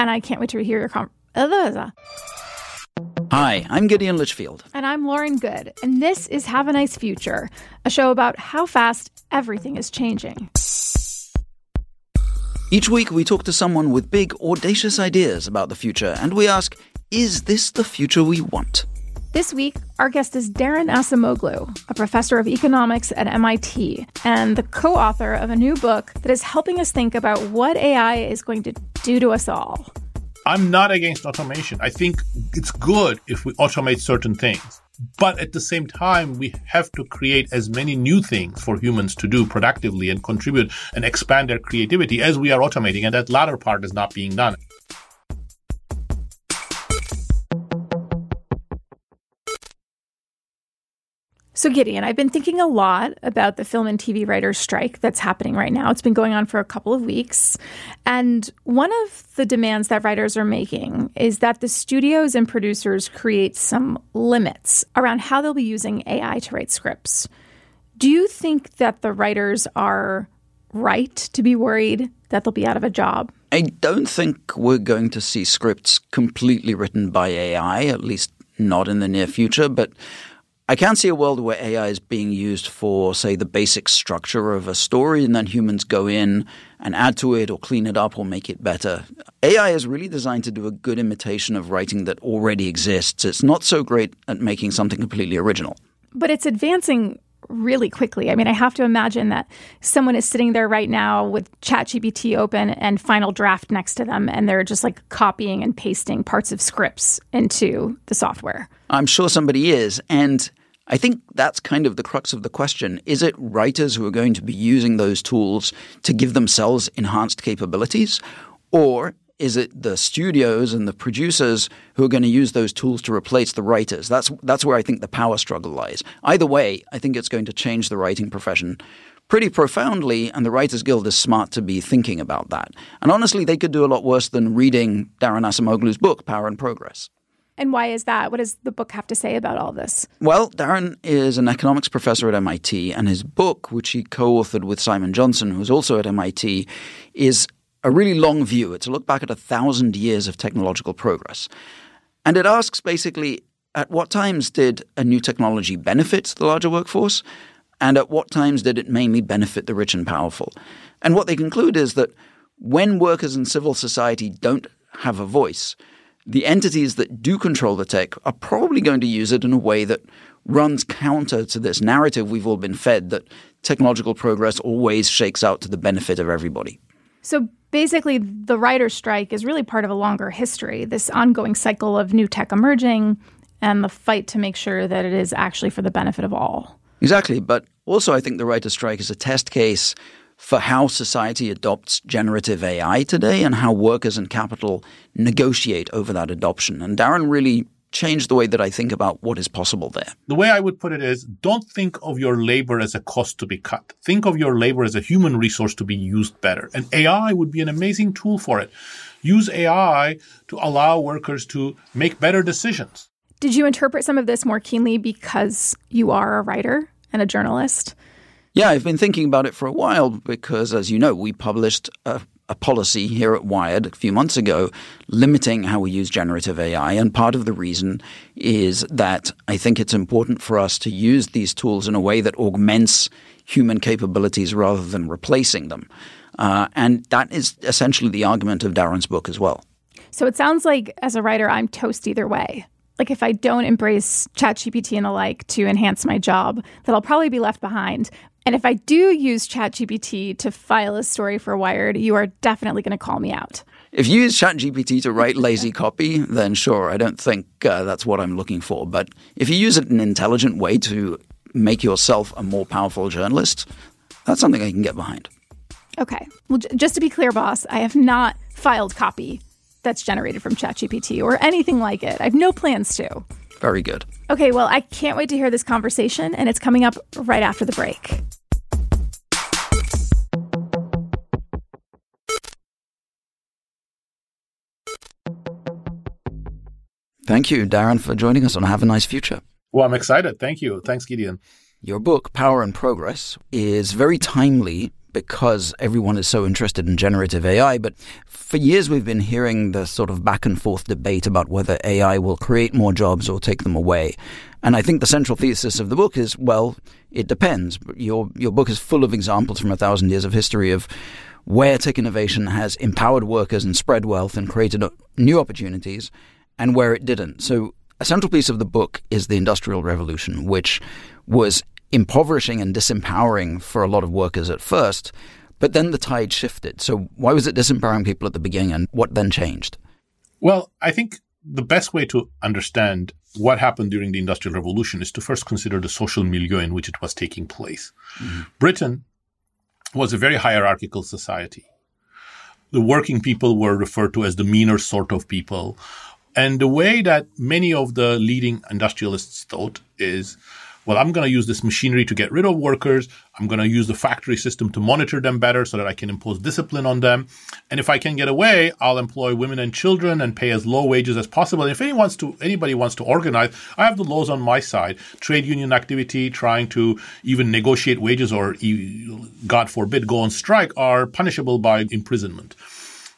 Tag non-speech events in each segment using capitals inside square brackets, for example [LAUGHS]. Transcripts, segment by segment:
And I can't wait to hear your com- uh, Hi, I'm Gideon Lichfield. And I'm Lauren Goode, And this is Have a Nice Future, a show about how fast everything is changing. Each week, we talk to someone with big, audacious ideas about the future, and we ask, is this the future we want? This week, our guest is Daron Acemoglu, a professor of economics at MIT and the co author of a new book that is helping us think about what AI is going to do to us all. I'm not against automation. I think it's good if we automate certain things. But at the same time, we have to create as many new things for humans to do productively and contribute and expand their creativity as we are automating. And that latter part is not being done. So, Gideon, I've been thinking a lot about the film and TV writers' strike that's happening right now. It's been going on for a couple of weeks. And one of the demands that writers are making is that the studios and producers create some limits around how they'll be using AI to write scripts. Do you think that the writers are right to be worried that they'll be out of a job? I don't think we're going to see scripts completely written by AI, at least not in the near future. But I can't see a world where AI is being used for, say, the basic structure of a story, and then humans go in and add to it or clean it up or make it better. AI is really designed to do a good imitation of writing that already exists. It's not so great at making something completely original. But it's advancing really quickly. I mean, I have to imagine that someone is sitting there right now with ChatGPT open and Final Draft next to them, and they're just like copying and pasting parts of scripts into the software. I'm sure somebody is. And I think that's kind of the crux of the question. Is it writers who are going to be using those tools to give themselves enhanced capabilities? Or is it the studios and the producers who are going to use those tools to replace the writers? That's, that's where I think the power struggle lies. Either way, I think it's going to change the writing profession pretty profoundly, and the Writers Guild is smart to be thinking about that. And honestly, they could do a lot worse than reading Daron Acemoglu's book, Power and Progress. And why is that? What does the book have to say about all this? Well, Daron is an economics professor at MIT, and his book, which he co authored with Simon Johnson, who's also at MIT, is a really long view. It's a look back at a thousand years of technological progress. And it asks basically at what times did a new technology benefit the larger workforce? And at what times did it mainly benefit the rich and powerful? And what they conclude is that when workers in civil society don't have a voice, the entities that do control the tech are probably going to use it in a way that runs counter to this narrative we've all been fed that technological progress always shakes out to the benefit of everybody. So basically, the writer's strike is really part of a longer history, this ongoing cycle of new tech emerging and the fight to make sure that it is actually for the benefit of all. Exactly. But also, I think the writer's strike is a test case for how society adopts generative AI today and how workers and capital negotiate over that adoption. And Daron really changed the way that I think about what is possible there. The way I would put it is don't think of your labor as a cost to be cut. Think of your labor as a human resource to be used better. And AI would be an amazing tool for it. Use AI to allow workers to make better decisions. Did you interpret some of this more keenly because you are a writer and a journalist? Yeah, I've been thinking about it for a while because, as you know, we published a, a, policy here at Wired a few months ago limiting how we use generative AI. And part of the reason is that I think it's important for us to use these tools in a way that augments human capabilities rather than replacing them. Uh, and that is essentially the argument of Daron's book as well. So it sounds like, as a writer, I'm toast either way like if I don't embrace ChatGPT and the like to enhance my job, that I'll probably be left behind. And if I do use ChatGPT to file a story for Wired, you are definitely going to call me out. If you use ChatGPT to write lazy [LAUGHS] copy, then sure, I don't think uh, that's what I'm looking for. But if you use it in an intelligent way to make yourself a more powerful journalist, that's something I can get behind. Okay. Well, j- just to be clear, boss, I have not filed copy that's generated from ChatGPT or anything like it. I have no plans to. Very good. Okay, well, I can't wait to hear this conversation, and it's coming up right after the break. Thank you, Daron, for joining us on Have a Nice Future. Well, I'm excited. Thank you. Thanks, Gideon. Your book, Power and Progress, is very timely because everyone is so interested in generative AI. But for years, we've been hearing the sort of back and forth debate about whether AI will create more jobs or take them away. And I think the central thesis of the book is well, it depends. Your, your book is full of examples from a thousand years of history of where tech innovation has empowered workers and spread wealth and created uh, new opportunities, and where it didn't. So, a central piece of the book is the Industrial Revolution, which was impoverishing and disempowering for a lot of workers at first, but then the tide shifted. So, why was it disempowering people at the beginning, and what then changed? Well, I think the best way to understand what happened during the Industrial Revolution is to first consider the social milieu in which it was taking place. Mm-hmm. Britain was a very hierarchical society. The working people were referred to as the meaner sort of people. And the way that many of the leading industrialists thought is well, I'm going to use this machinery to get rid of workers. I'm going to use the factory system to monitor them better so that I can impose discipline on them. And if I can get away, I'll employ women and children and pay as low wages as possible. And if anyone wants to, anybody wants to organize, I have the laws on my side. Trade union activity, trying to even negotiate wages or, God forbid, go on strike are punishable by imprisonment.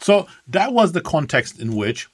So that was the context in which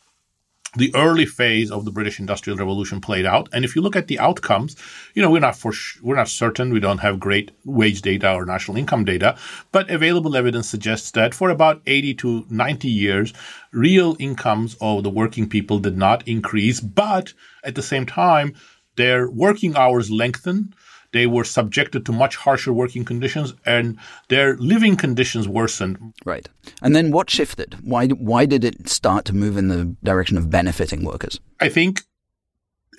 the early phase of the British Industrial Revolution played out. And if you look at the outcomes, you know, we're not for sh- we're not certain. We don't have great wage data or national income data, but available evidence suggests that for about 80 to 90 years, real incomes of the working people did not increase, but at the same time, their working hours lengthened they were subjected to much harsher working conditions and their living conditions worsened. Right. And then what shifted? Why, why did it start to move in the direction of benefiting workers? I think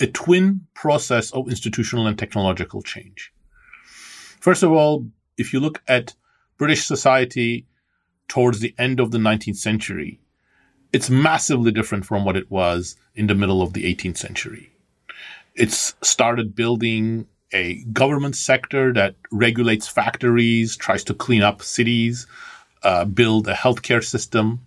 a twin process of institutional and technological change. First of all, if you look at British society towards the end of the 19th century, it's massively different from what it was in the middle of the 18th century. It's started building a government sector that regulates factories, tries to clean up cities, uh, build a healthcare system,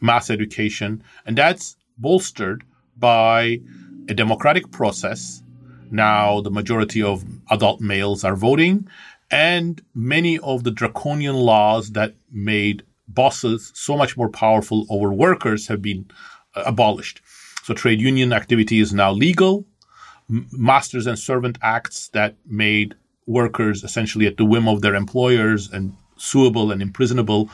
mass education, and that's bolstered by a democratic process. Now, the majority of adult males are voting, and many of the draconian laws that made bosses so much more powerful over workers have been uh, abolished. So, trade union activity is now legal masters and servant acts that made workers essentially at the whim of their employers and suable and imprisonable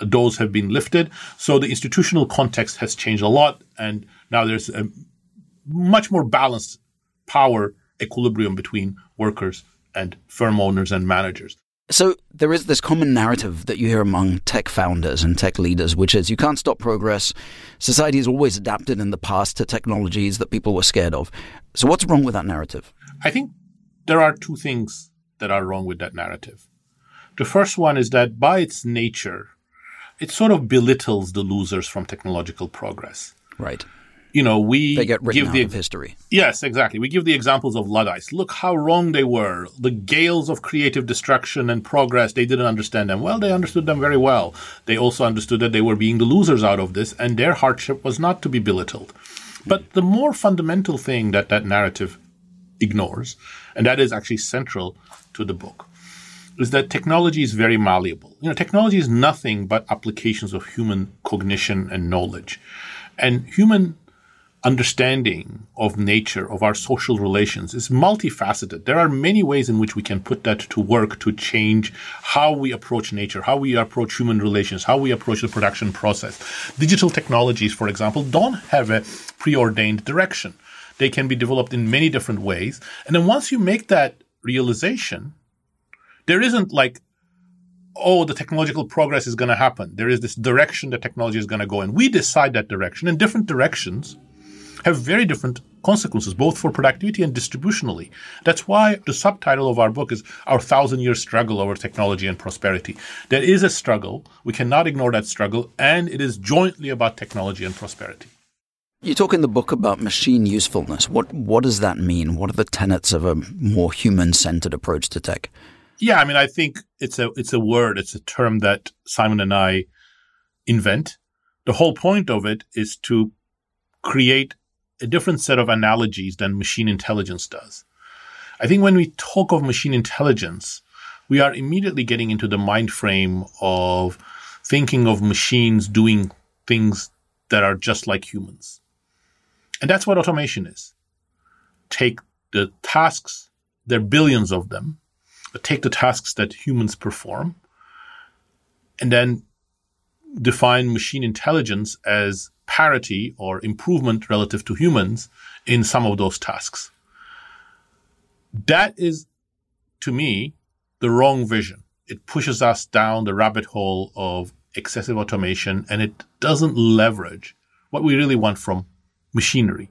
uh, those have been lifted so the institutional context has changed a lot and now there's a much more balanced power equilibrium between workers and firm owners and managers so there is this common narrative that you hear among tech founders and tech leaders, which is you can't stop progress. Society has always adapted in the past to technologies that people were scared of. So what's wrong with that narrative? I think there are two things that are wrong with that narrative. The first one is that by its nature, it sort of belittles the losers from technological progress. Right you know, we they get give the of history. Yes, exactly. We give the examples of Luddites. Look how wrong they were. The gales of creative destruction and progress. They didn't understand them. Well, they understood them very well. They also understood that they were being the losers out of this, and their hardship was not to be belittled. But the more fundamental thing that that narrative ignores, and that is actually central to the book, is that technology is very malleable. You know, technology is nothing but applications of human cognition and knowledge. And human understanding of nature, of our social relations is multifaceted. There are many ways in which we can put that to work to change how we approach nature, how we approach human relations, how we approach the production process. Digital technologies, for example, don't have a preordained direction. They can be developed in many different ways. And then once you make that realization, there isn't like oh, the technological progress is going to happen. There is this direction that technology is going to go in. We decide that direction, and different directions have very different consequences, both for productivity and distributionally. That's why the subtitle of our book is Our Thousand Year Struggle Over Technology and Prosperity. There is a struggle. We cannot ignore that struggle, and it is jointly about technology and prosperity. You talk in the book about machine usefulness. What what does that mean? What are the tenets of a more human centered approach to tech? Yeah, I mean, I think it's a it's a word, it's a term that Simon and I invent. The whole point of it is to create a different set of analogies than machine intelligence does. I think when we talk of machine intelligence, we are immediately getting into the mind frame of thinking of machines doing things that are just like humans. And that's what automation is. Take the tasks, there are billions of them, take the tasks that humans perform, and then define machine intelligence as parity or improvement relative to humans in some of those tasks. That is, to me, the wrong vision. It pushes us down the rabbit hole of excessive automation and it doesn't leverage what we really want from machinery.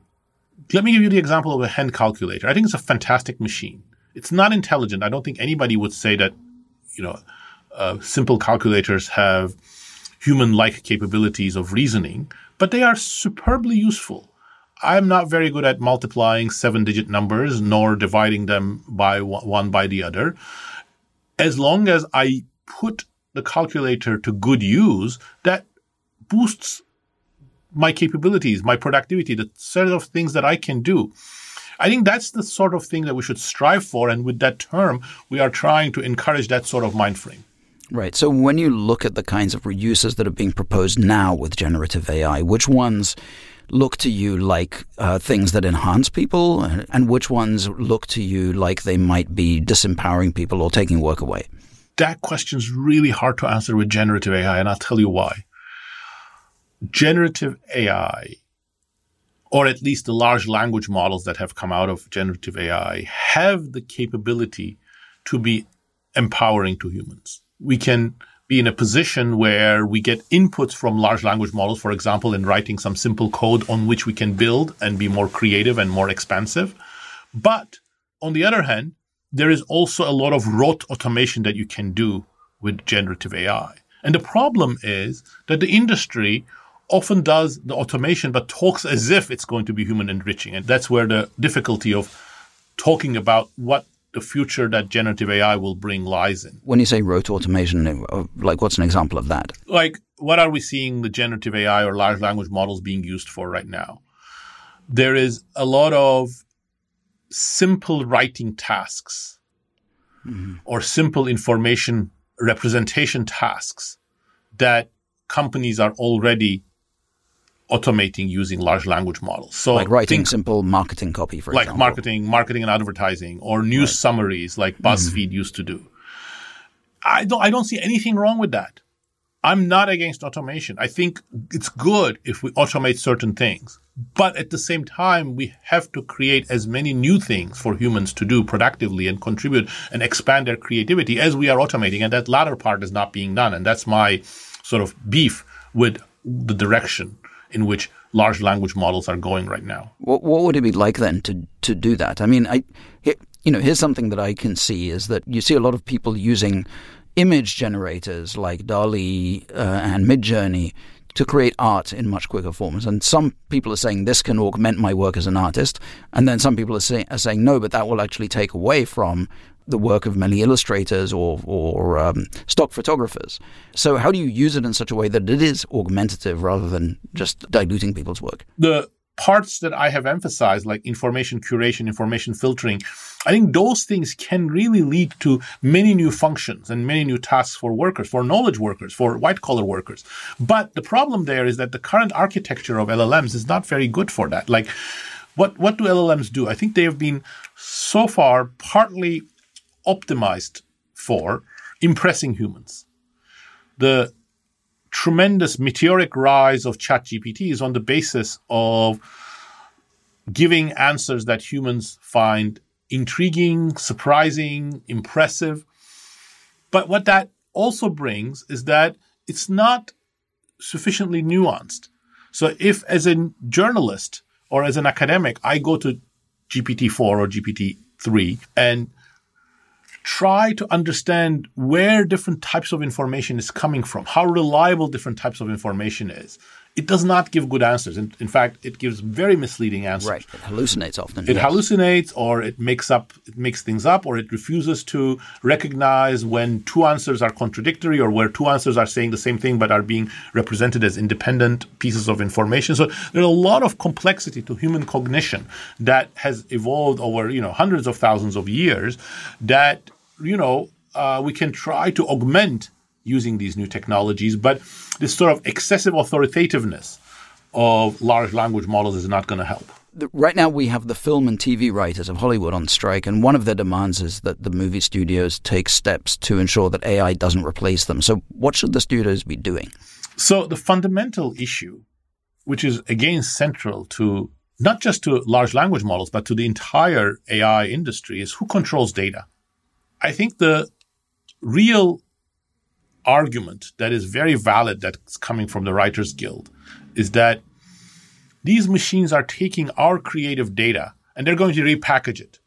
Let me give you the example of a hand calculator. I think it's a fantastic machine. It's not intelligent. I don't think anybody would say that, you know, uh, simple calculators have human-like capabilities of reasoning, but they are superbly useful. I'm not very good at multiplying seven-digit numbers nor dividing them by one by the other. As long as I put the calculator to good use, that boosts my capabilities, my productivity, the set of things that I can do. I think that's the sort of thing that we should strive for. And with that term, we are trying to encourage that sort of mind frame. Right. So when you look at the kinds of reuses that are being proposed now with generative AI, which ones look to you like uh, things that enhance people, and which ones look to you like they might be disempowering people or taking work away? That question is really hard to answer with generative AI, and I'll tell you why. Generative AI, or at least the large language models that have come out of generative AI, have the capability to be empowering to humans we can be in a position where we get inputs from large language models, for example, in writing some simple code on which we can build and be more creative and more expansive. But on the other hand, there is also a lot of rote automation that you can do with generative AI. And the problem is that the industry often does the automation, but talks as if it's going to be human enriching. And that's where the difficulty of talking about what the future that generative AI will bring lies in. When you say rote automation, uh, like what's an example of that? Like, what are we seeing the generative AI or large language models being used for right now? There is a lot of simple writing tasks mm-hmm. or simple information representation tasks that companies are already automating using large language models. So like writing think, simple marketing copy, for example. like example. marketing, marketing and advertising, or news right. summaries like BuzzFeed mm. used to do. I don't I don't see anything wrong with that. I'm not against automation. I think it's good if we automate certain things. But at the same time, we have to create as many new things for humans to do productively and contribute and expand their creativity as we are automating. And that latter part is not being done. And that's my sort of beef with the direction in which large language models are going right now. What, what would it be like then to to do that? I mean, I you know, here's something that I can see is that you see a lot of people using image generators like DALL-E uh, and Midjourney to create art in much quicker forms. And some people are saying this can augment my work as an artist, and then some people are, say, are saying no, but that will actually take away from the work of many illustrators or, or um, stock photographers. So, how do you use it in such a way that it is augmentative rather than just diluting people's work? The parts that I have emphasized, like information curation, information filtering, I think those things can really lead to many new functions and many new tasks for workers, for knowledge workers, for white collar workers. But the problem there is that the current architecture of LLMs is not very good for that. Like, what, what do LLMs do? I think they have been so far partly optimized for impressing humans. The tremendous meteoric rise of ChatGPT is on the basis of giving answers that humans find intriguing, surprising, impressive. But what that also brings is that it's not sufficiently nuanced. So if as a journalist or as an academic, I go to GPT-4 or GPT-3 and try to understand where different types of information is coming from, how reliable different types of information is. It does not give good answers. In, in fact, it gives very misleading answers. Right. It hallucinates often. It yes. hallucinates or it makes up it makes things up or it refuses to recognize when two answers are contradictory or where two answers are saying the same thing but are being represented as independent pieces of information. So there's a lot of complexity to human cognition that has evolved over, you know, hundreds of thousands of years that you know, uh, we can try to augment using these new technologies, but this sort of excessive authoritativeness of large language models is not going to help. Right now, we have the film and TV writers of Hollywood on strike, and one of their demands is that the movie studios take steps to ensure that AI doesn't replace them. So, what should the studios be doing? So, the fundamental issue, which is again central to not just to large language models, but to the entire AI industry, is who controls data. I think the real argument that is very valid that's coming from the Writers Guild is that these machines are taking our creative data and they're going to repackage it.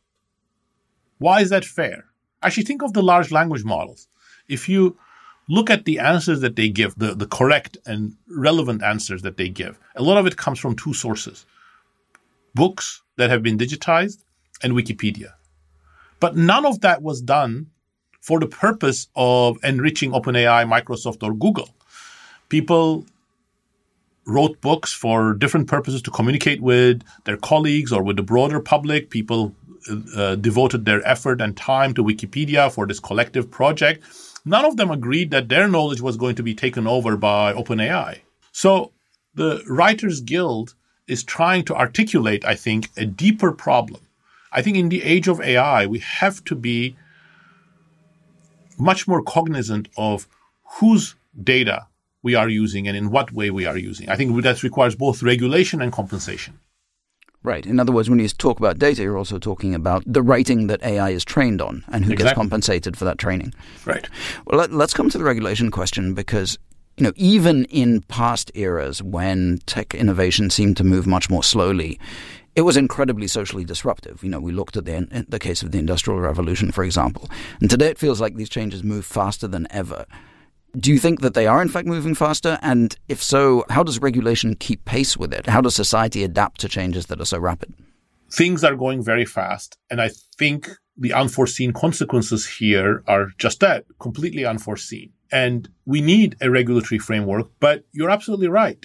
Why is that fair? Actually, think of the large language models. If you look at the answers that they give, the, the correct and relevant answers that they give, a lot of it comes from two sources books that have been digitized and Wikipedia. But none of that was done for the purpose of enriching OpenAI, Microsoft, or Google. People wrote books for different purposes to communicate with their colleagues or with the broader public. People uh, devoted their effort and time to Wikipedia for this collective project. None of them agreed that their knowledge was going to be taken over by OpenAI. So the Writers Guild is trying to articulate, I think, a deeper problem. I think in the age of AI, we have to be much more cognizant of whose data we are using and in what way we are using. I think that requires both regulation and compensation. Right. In other words, when you talk about data, you're also talking about the writing that AI is trained on and who exactly. gets compensated for that training. Right. Well, let, us come to the regulation question because you know, even in past eras when tech innovation seemed to move much more slowly, it was incredibly socially disruptive. You know, we looked at the the case of the Industrial Revolution, for example, and today it feels like these changes move faster than ever. Do you think that they are in fact moving faster? And if so, how does regulation keep pace with it? How does society adapt to changes that are so rapid? Things are going very fast, and I think the unforeseen consequences here are just that completely unforeseen. And we need a regulatory framework, but you're absolutely right.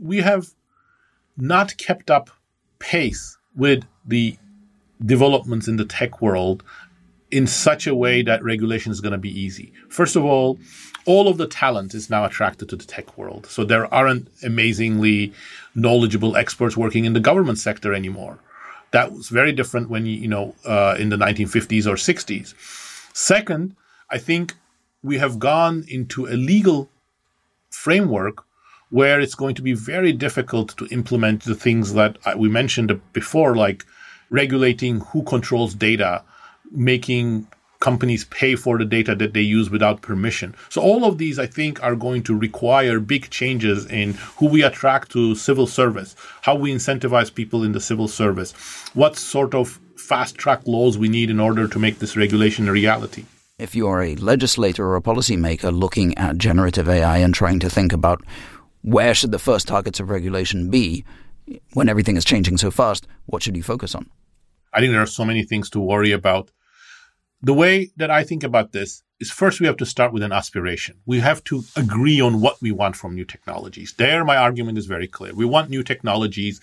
We have not kept up pace with the developments in the tech world in such a way that regulation is going to be easy. First of all, all of the talent is now attracted to the tech world. So there aren't amazingly knowledgeable experts working in the government sector anymore. That was very different when you, know, uh, in the 1950s or 60s. Second, I think we have gone into a legal framework where it's going to be very difficult to implement the things that we mentioned before, like regulating who controls data, making companies pay for the data that they use without permission. So all of these, I think, are going to require big changes in who we attract to civil service, how we incentivize people in the civil service, what sort of fast track laws we need in order to make this regulation a reality. If you are a legislator or a policymaker looking at generative AI and trying to think about where should the first targets of regulation be when everything is changing so fast, what should you focus on? I think there are so many things to worry about the way that I think about this is first we have to start with an aspiration. We have to agree on what we want from new technologies. There, my argument is very clear. We want new technologies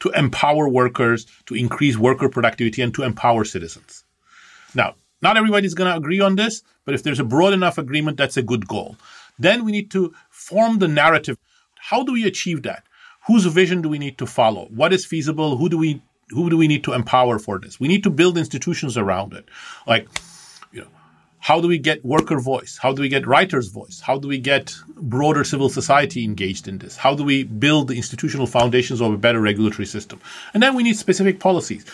to empower workers, to increase worker productivity, and to empower citizens. Now, not everybody's going to agree on this, but if there's a broad enough agreement, that's a good goal. Then we need to form the narrative. How do we achieve that? Whose vision do we need to follow? What is feasible? Who do we who do we need to empower for this? We need to build institutions around it. Like, you know, how do we get worker voice? How do we get writers' voice? How do we get broader civil society engaged in this? How do we build the institutional foundations of a better regulatory system? And then we need specific policies.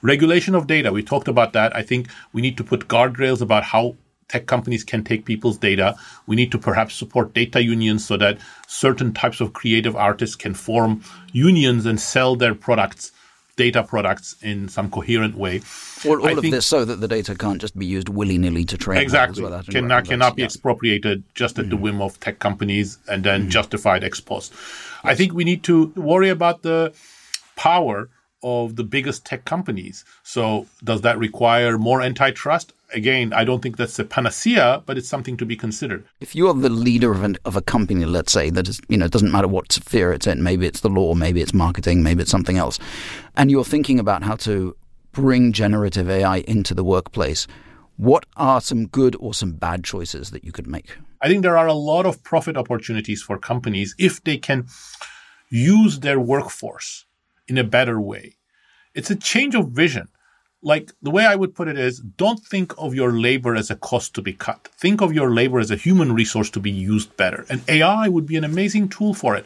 Regulation of data, we talked about that. I think we need to put guardrails about how tech companies can take people's data. We need to perhaps support data unions so that certain types of creative artists can form unions and sell their products data products in some coherent way. All, all of this so that the data can't just be used willy nilly to train. Exactly. Cannot, cannot be yeah. expropriated just at mm-hmm. the whim of tech companies and then mm-hmm. justified ex post. Yes. I think we need to worry about the power of the biggest tech companies. So, does that require more antitrust? again, I don't think that's a panacea, but it's something to be considered. If you're the leader of, an, of a company, let's say, that is, you know, it doesn't matter what sphere it's in, maybe it's the law, maybe it's marketing, maybe it's something else, and you're thinking about how to bring generative AI into the workplace, what are some good or some bad choices that you could make? I think there are a lot of profit opportunities for companies if they can use their workforce in a better way. It's a change of vision. Like the way I would put it is don't think of your labor as a cost to be cut. Think of your labor as a human resource to be used better. And AI would be an amazing tool for it.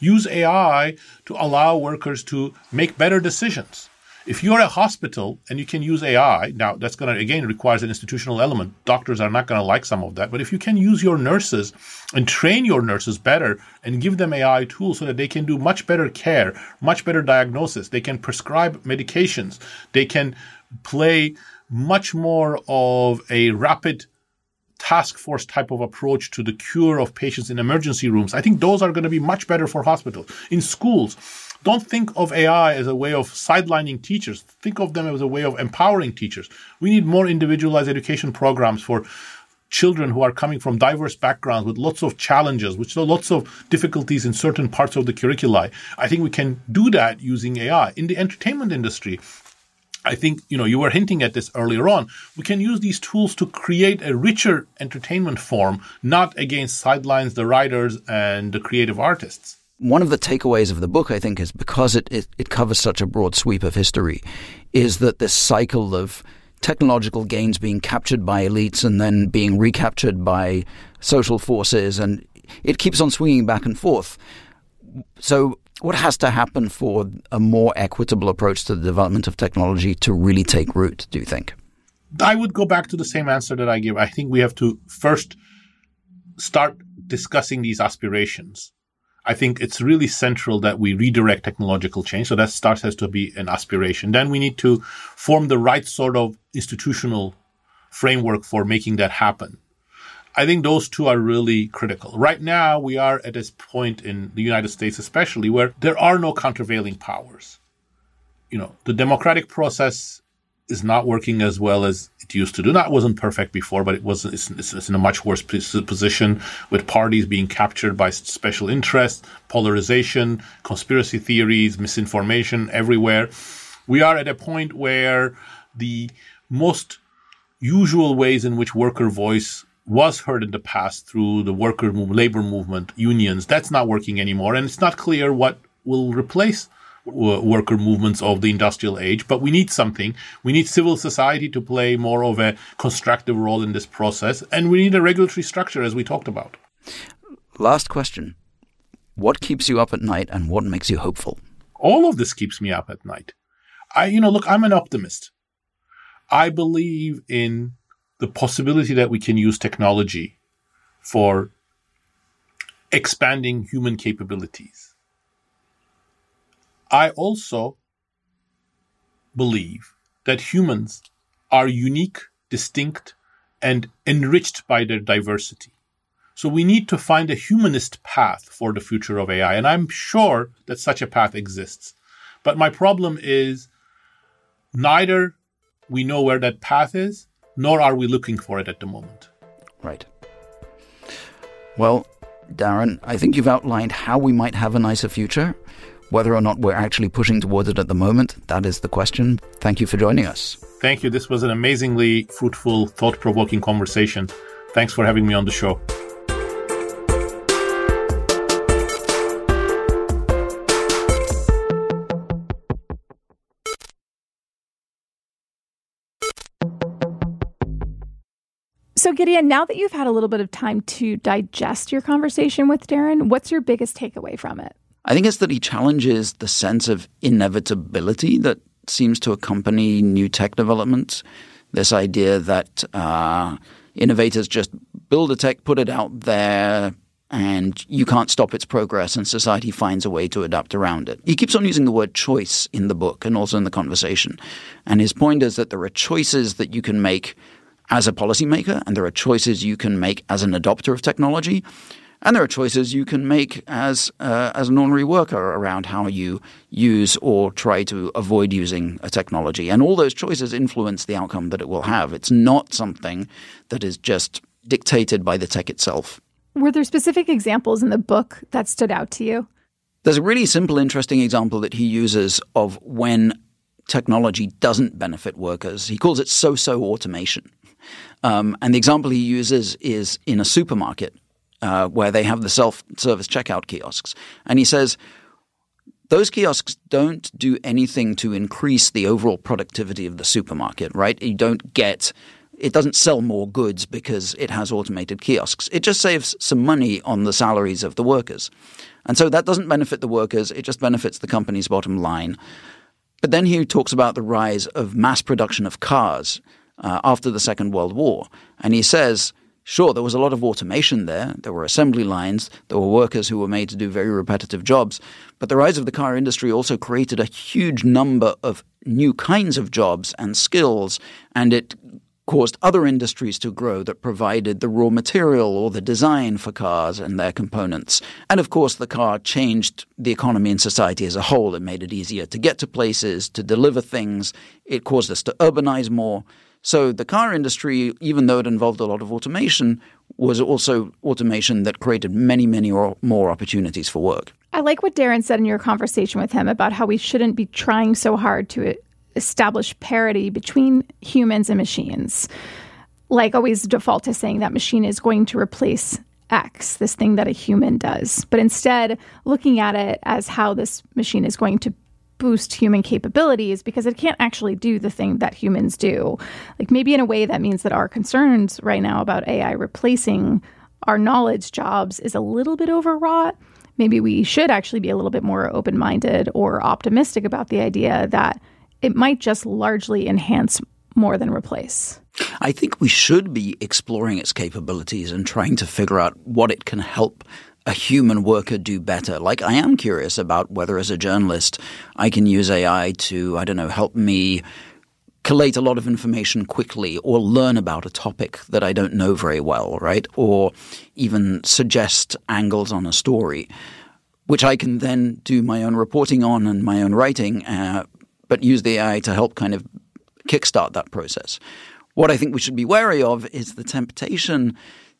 Use AI to allow workers to make better decisions if you're a hospital and you can use AI, now that's going to again requires an institutional element. Doctors are not going to like some of that, but if you can use your nurses and train your nurses better and give them AI tools so that they can do much better care, much better diagnosis, they can prescribe medications, they can play much more of a rapid task force type of approach to the cure of patients in emergency rooms. I think those are going to be much better for hospitals. In schools, don't think of AI as a way of sidelining teachers. Think of them as a way of empowering teachers. We need more individualized education programs for children who are coming from diverse backgrounds with lots of challenges, with lots of difficulties in certain parts of the curricula. I think we can do that using AI. In the entertainment industry, I think, you know, you were hinting at this earlier on. We can use these tools to create a richer entertainment form, not against sidelines the writers and the creative artists one of the takeaways of the book, I think, is because it, it, it, covers such a broad sweep of history, is that this cycle of technological gains being captured by elites and then being recaptured by social forces, and it keeps on swinging back and forth. So, what has to happen for a more equitable approach to the development of technology to really take root, do you think? I would go back to the same answer that I give. I think we have to first start discussing these aspirations I think it's really central that we redirect technological change. So that starts has to be an aspiration. Then we need to form the right sort of institutional framework for making that happen. I think those two are really critical. Right now, we are at this point in the United States, especially where there are no countervailing powers. You know, the democratic process is not working as well as it used to do. That wasn't perfect before, but it was it's, it's, in a much worse position with parties being captured by special interests, polarization, conspiracy theories, misinformation everywhere. We are at a point where the most usual ways in which worker voice was heard in the past through the worker labor movement, unions, that's not working anymore. And it's not clear what will replace worker movements of the industrial age, but we need something. We need civil society to play more of a constructive role in this process, and we need a regulatory structure, as we talked about. Last question What keeps you up at night, and what makes you hopeful? All of this keeps me up at night. I, you know, look, I'm an optimist. I believe in the possibility that we can use technology for expanding human capabilities I also believe that humans are unique, distinct, and enriched by their diversity. So we need to find a humanist path for the future of AI. And I'm sure that such a path exists. But my problem is neither we know where that path is, nor are we looking for it at the moment. Right. Well, Daron, I think you've outlined how we might have a nicer future. Whether or not we're actually pushing towards it at the moment, that is the question. Thank you for joining us. Thank you. This was an amazingly fruitful, thought provoking conversation. Thanks for having me on the show. So, Gideon, now that you've had a little bit of time to digest your conversation with Daron, what's your biggest takeaway from it? I think it's that he challenges the sense of inevitability that seems to accompany new tech developments. This idea that uh, innovators just build a tech, put it out there, and you can't stop its progress, and society finds a way to adapt around it. He keeps on using the word choice in the book and also in the conversation. And his point is that there are choices that you can make as a policymaker, and there are choices you can make as an adopter of technology. And there are choices you can make as uh, as an ordinary worker around how you use or try to avoid using a technology. And all those choices influence the outcome that it will have. It's not something that is just dictated by the tech itself. Were there specific examples in the book that stood out to you? There's a really simple, interesting example that he uses of when technology doesn't benefit workers. He calls it so so automation. Um, and the example he uses is in a supermarket uh, where they have the self-service checkout kiosks, and he says those kiosks don't do anything to increase the overall productivity of the supermarket, right? You don't get it doesn't sell more goods because it has automated kiosks. It just saves some money on the salaries of the workers. And so that doesn't benefit the workers, it just benefits the company's bottom line. But then he talks about the rise of mass production of cars uh, after the Second World War. And he says, sure, there was a lot of automation there. There were assembly lines. There were workers who were made to do very repetitive jobs. But the rise of the car industry also created a huge number of new kinds of jobs and skills. And it caused other industries to grow that provided the raw material or the design for cars and their components. And of course, the car changed the economy and society as a whole. It made it easier to get to places, to deliver things. It caused us to urbanize more. So the car industry, even though it involved a lot of automation, was also automation that created many, many more opportunities for work. I like what Daron said in your conversation with him about how we shouldn't be trying so hard to establish parity between humans and machines. Like always default to saying that machine is going to replace X, this thing that a human does, but instead looking at it as how this machine is going to boost human capabilities because it can't actually do the thing that humans do. Like maybe in a way that means that our concerns right now about AI replacing our knowledge jobs is a little bit overwrought. Maybe we should actually be a little bit more open minded or optimistic about the idea that it might just largely enhance more than replace. I think we should be exploring its capabilities and trying to figure out what it can help a human worker do better. Like, I am curious about whether, as a journalist, I can use AI to, I don't know, help me collate a lot of information quickly or learn about a topic that I don't know very well, right? Or even suggest angles on a story, which I can then do my own reporting on and my own writing. Uh, but use the AI to help kind of kickstart that process. What I think we should be wary of is the temptation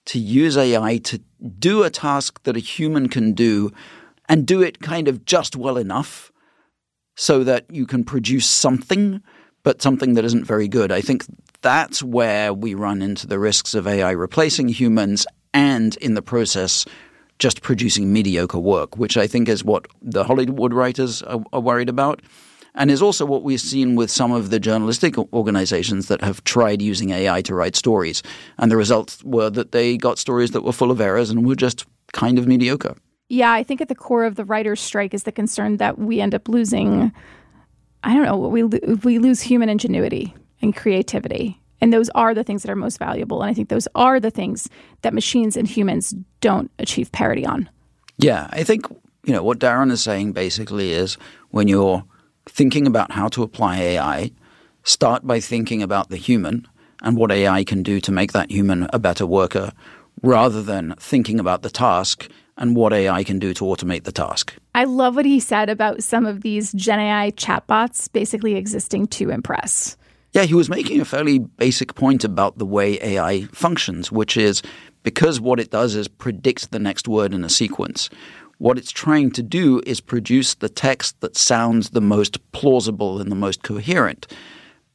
to use AI to do a task that a human can do and do it kind of just well enough so that you can produce something, but something that isn't very good. I think that's where we run into the risks of AI replacing humans and in the process just producing mediocre work, which I think is what the Hollywood writers are, are worried about and is also what we've seen with some of the journalistic organizations that have tried using AI to write stories. And the results were that they got stories that were full of errors and were just kind of mediocre. Yeah, I think at the core of the writer's strike is the concern that we end up losing, I don't know, what we, we lose human ingenuity and creativity. And those are the things that are most valuable. And I think those are the things that machines and humans don't achieve parity on. Yeah, I think, you know, what Daron is saying basically is when you're thinking about how to apply AI, start by thinking about the human and what AI can do to make that human a better worker rather than thinking about the task and what AI can do to automate the task. I love what he said about some of these Gen AI chatbots basically existing to impress. Yeah, he was making a fairly basic point about the way AI functions, which is because what it does is predict the next word in a sequence. What it's trying to do is produce the text that sounds the most plausible and the most coherent.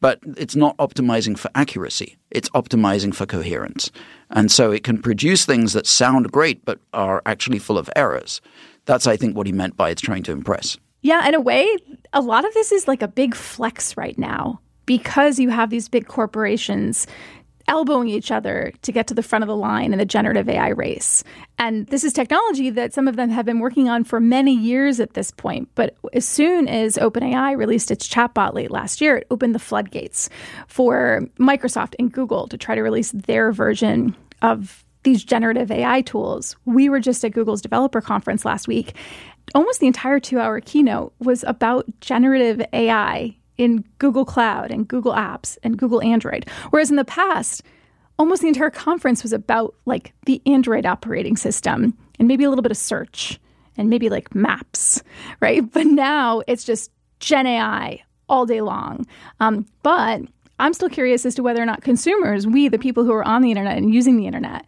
But it's not optimizing for accuracy, it's optimizing for coherence. And so it can produce things that sound great but are actually full of errors. That's, I think, what he meant by it's trying to impress. Yeah, in a way, a lot of this is like a big flex right now because you have these big corporations elbowing each other to get to the front of the line in the generative AI race. And this is technology that some of them have been working on for many years at this point. But as soon as OpenAI released its chatbot late last year, it opened the floodgates for Microsoft and Google to try to release their version of these generative AI tools. We were just at Google's developer conference last week. Almost the entire two hour keynote was about generative AI in Google Cloud and Google Apps and Google Android. Whereas in the past, almost the entire conference was about like the Android operating system and maybe a little bit of search and maybe like maps, right? But now it's just Gen AI all day long. Um, but I'm still curious as to whether or not consumers, we, the people who are on the internet and using the internet,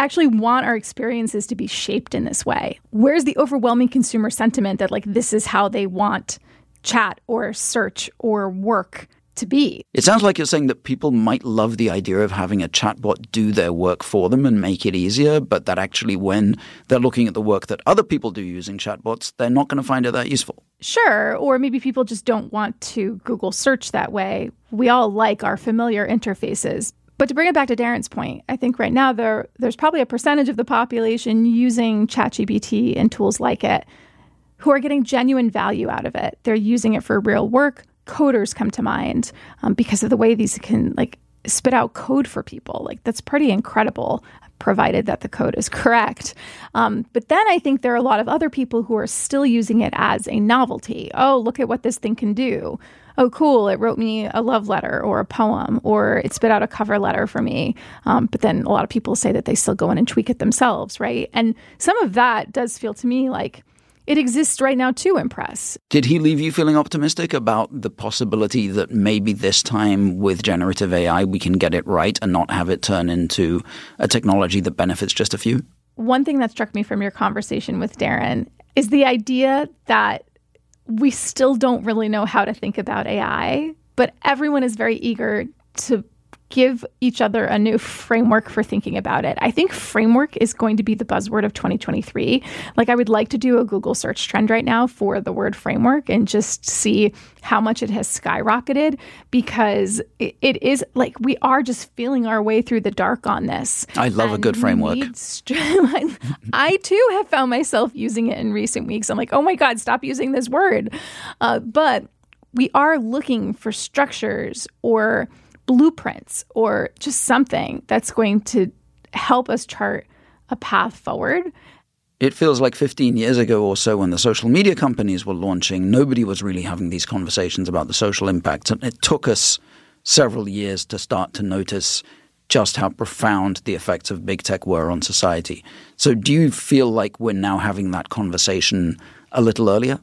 actually want our experiences to be shaped in this way. Where's the overwhelming consumer sentiment that like this is how they want chat or search or work to be. It sounds like you're saying that people might love the idea of having a chatbot do their work for them and make it easier, but that actually when they're looking at the work that other people do using chatbots, they're not going to find it that useful. Sure, or maybe people just don't want to Google search that way. We all like our familiar interfaces. But to bring it back to Daron's point, I think right now there there's probably a percentage of the population using ChatGPT and tools like it who are getting genuine value out of it. They're using it for real work. Coders come to mind um, because of the way these can like spit out code for people. Like that's pretty incredible, provided that the code is [LAUGHS] correct. Um, but then I think there are a lot of other people who are still using it as a novelty. Oh, look at what this thing can do. Oh, cool! It wrote me a love letter or a poem, or it spit out a cover letter for me. Um, but then a lot of people say that they still go in and tweak it themselves, right? And some of that does feel to me like it exists right now to impress. Did he leave you feeling optimistic about the possibility that maybe this time with generative AI we can get it right and not have it turn into a technology that benefits just a few? One thing that struck me from your conversation with Daron is the idea that we still don't really know how to think about AI, but everyone is very eager to give each other a new framework for thinking about it. I think framework is going to be the buzzword of 2023. Like, I would like to do a Google search trend right now for the word framework and just see how much it has skyrocketed because it, it is like we are just feeling our way through the dark on this. I love and a good framework. [LAUGHS] I too have found myself using it in recent weeks. I'm like, oh my God, stop using this word. Uh, but we are looking for structures or blueprints or just something that's going to help us chart a path forward. It feels like 15 years ago or so when the social media companies were launching, nobody was really having these conversations about the social impacts. And it took us several years to start to notice just how profound the effects of big tech were on society. So, do you feel like we're now having that conversation a little earlier?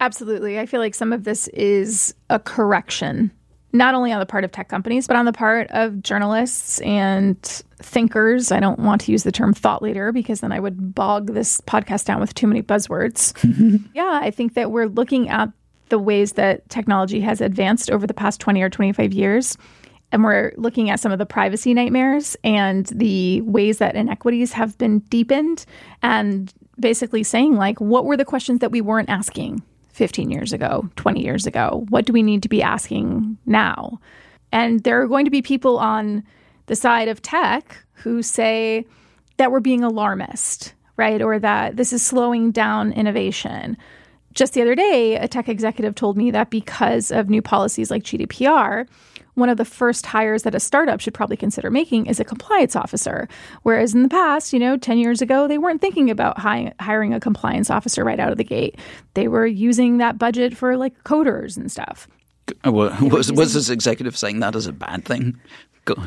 Absolutely. I feel like some of this is a correction not only on the part of tech companies, but on the part of journalists and thinkers. I don't want to use the term thought leader because then I would bog this podcast down with too many buzzwords. [LAUGHS] yeah, I think that we're looking at the ways that technology has advanced over the past 20 or 25 years. And we're looking at some of the privacy nightmares and the ways that inequities have been deepened, and basically saying, like, what were the questions that we weren't asking 15 years ago, 20 years ago? What do we need to be asking now? And there are going to be people on the side of tech who say that we're being alarmist, right? Or that this is slowing down innovation. Just the other day, a tech executive told me that because of new policies like GDPR, one of the first hires that a startup should probably consider making is a compliance officer. Whereas in the past, you know, 10 years ago, they weren't thinking about hi- hiring a compliance officer right out of the gate. They were using that budget for like coders and stuff. Uh, well, was, was this executive saying that as a bad thing?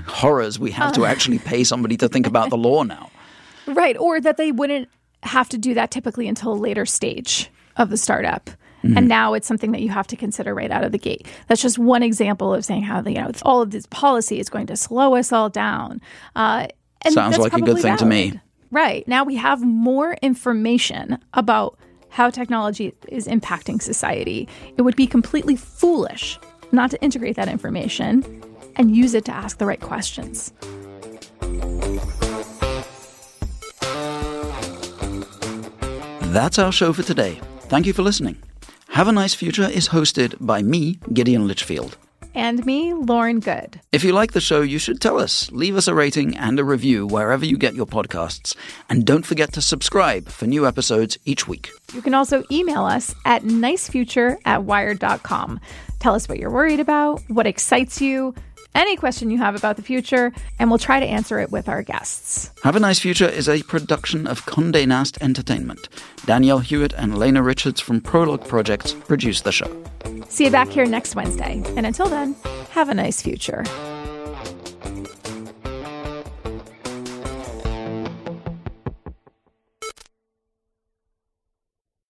Horrors, we have uh, to actually pay somebody to think about the law now. [LAUGHS] Right. Or that they wouldn't have to do that typically until a later stage of the startup. Mm-hmm. And now it's something that you have to consider right out of the gate. That's just one example of saying how you know all of this policy is going to slow us all down. Uh, Sounds like a good thing valid. to me. Right now we have more information about how technology is impacting society. It would be completely foolish not to integrate that information and use it to ask the right questions. That's our show for today. Thank you for listening. Have a Nice Future is hosted by me, Gideon Lichfield. And me, Lauren Goode. If you like the show, you should tell us. Leave us a rating and a review wherever you get your podcasts. And don't forget to subscribe for new episodes each week. You can also email us at nicefuture at wired.com. Tell us what you're worried about, what excites you, any question you have about the future, and we'll try to answer it with our guests. Have a Nice Future is a production of Condé Nast Entertainment. Danielle Hewitt and Lena Richards from Prologue Projects produce the show. See you back here next Wednesday. And until then, have a nice future.